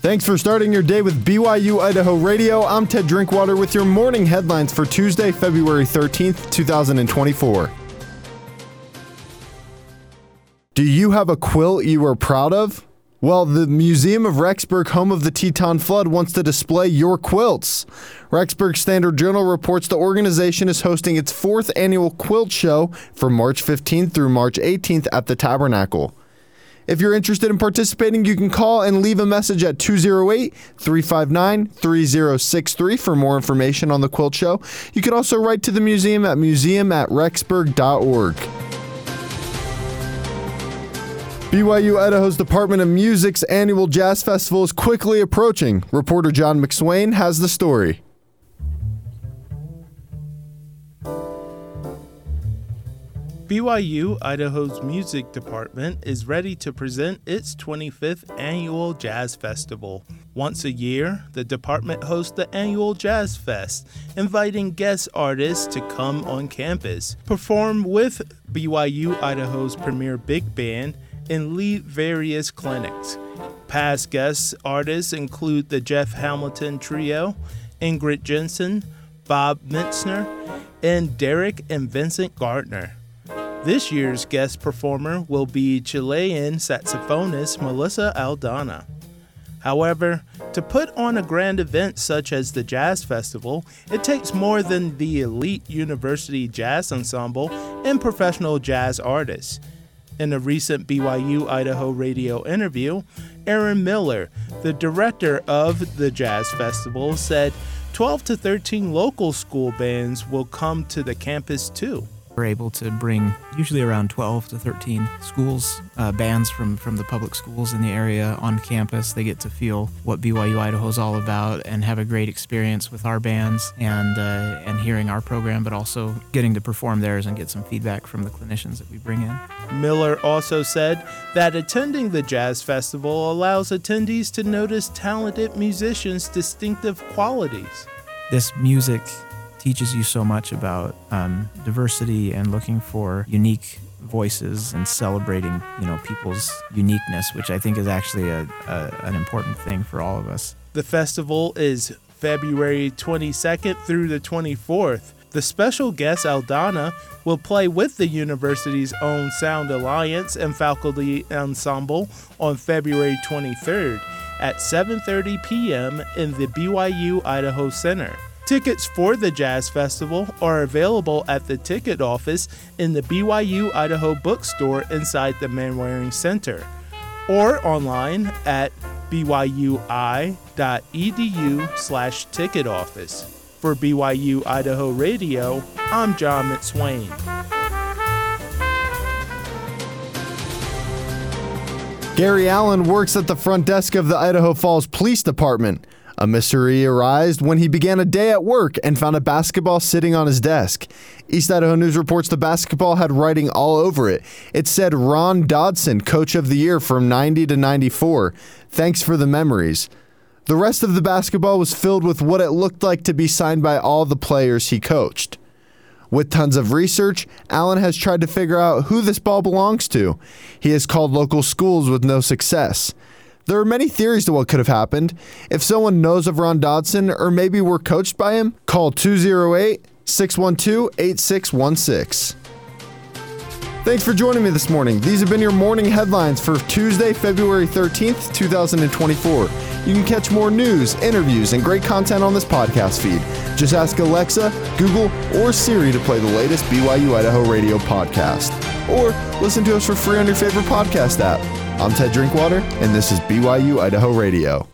Thanks for starting your day with BYU Idaho Radio. I'm Ted Drinkwater with your morning headlines for Tuesday, February 13th, 2024. Do you have a quilt you are proud of? Well, the Museum of Rexburg, home of the Teton Flood, wants to display your quilts. Rexburg Standard Journal reports the organization is hosting its fourth annual quilt show from March 15th through March 18th at the Tabernacle. If you're interested in participating, you can call and leave a message at 208 359 3063 for more information on the quilt show. You can also write to the museum at museum at rexburg.org. BYU Idaho's Department of Music's annual jazz festival is quickly approaching. Reporter John McSwain has the story. BYU Idaho's music department is ready to present its 25th annual Jazz Festival. Once a year, the department hosts the annual Jazz Fest, inviting guest artists to come on campus, perform with BYU Idaho's premier big band, and lead various clinics. Past guest artists include the Jeff Hamilton Trio, Ingrid Jensen, Bob Mintzer, and Derrick and Vincent Gardner. This year's guest performer will be Chilean saxophonist Melissa Aldana. However, to put on a grand event such as the Jazz Festival, it takes more than the elite university jazz ensemble and professional jazz artists. In a recent BYU Idaho radio interview, Aaron Miller, the director of the Jazz Festival, said 12 to 13 local school bands will come to the campus too. We're able to bring usually around 12 to 13 schools, uh, bands from, from the public schools in the area on campus. They get to feel what BYU Idaho is all about and have a great experience with our bands and, uh, and hearing our program, but also getting to perform theirs and get some feedback from the clinicians that we bring in. Miller also said that attending the Jazz Festival allows attendees to notice talented musicians' distinctive qualities. This music teaches you so much about um, diversity and looking for unique voices and celebrating you know people's uniqueness which i think is actually a, a, an important thing for all of us. The festival is february 22nd through the 24th the special guest aldana will play with the university's own sound alliance and faculty ensemble on february 23rd at 7.30 p.m in the byu idaho center Tickets for the Jazz Festival are available at the ticket office in the BYU Idaho bookstore inside the Manwaring Center or online at byui.edu slash ticket office. For BYU Idaho Radio, I'm John McSwain. Gary Allen works at the front desk of the Idaho Falls Police Department. A mystery arose when he began a day at work and found a basketball sitting on his desk. East Idaho News reports the basketball had writing all over it. It said Ron Dodson, Coach of the Year from 90 to 94. Thanks for the memories. The rest of the basketball was filled with what it looked like to be signed by all the players he coached. With tons of research, Allen has tried to figure out who this ball belongs to. He has called local schools with no success. There are many theories to what could have happened. If someone knows of Ron Dodson or maybe were coached by him, call 208 612 8616. Thanks for joining me this morning. These have been your morning headlines for Tuesday, February 13th, 2024. You can catch more news, interviews, and great content on this podcast feed. Just ask Alexa, Google, or Siri to play the latest BYU Idaho radio podcast. Or listen to us for free on your favorite podcast app. I'm Ted Drinkwater, and this is BYU Idaho Radio.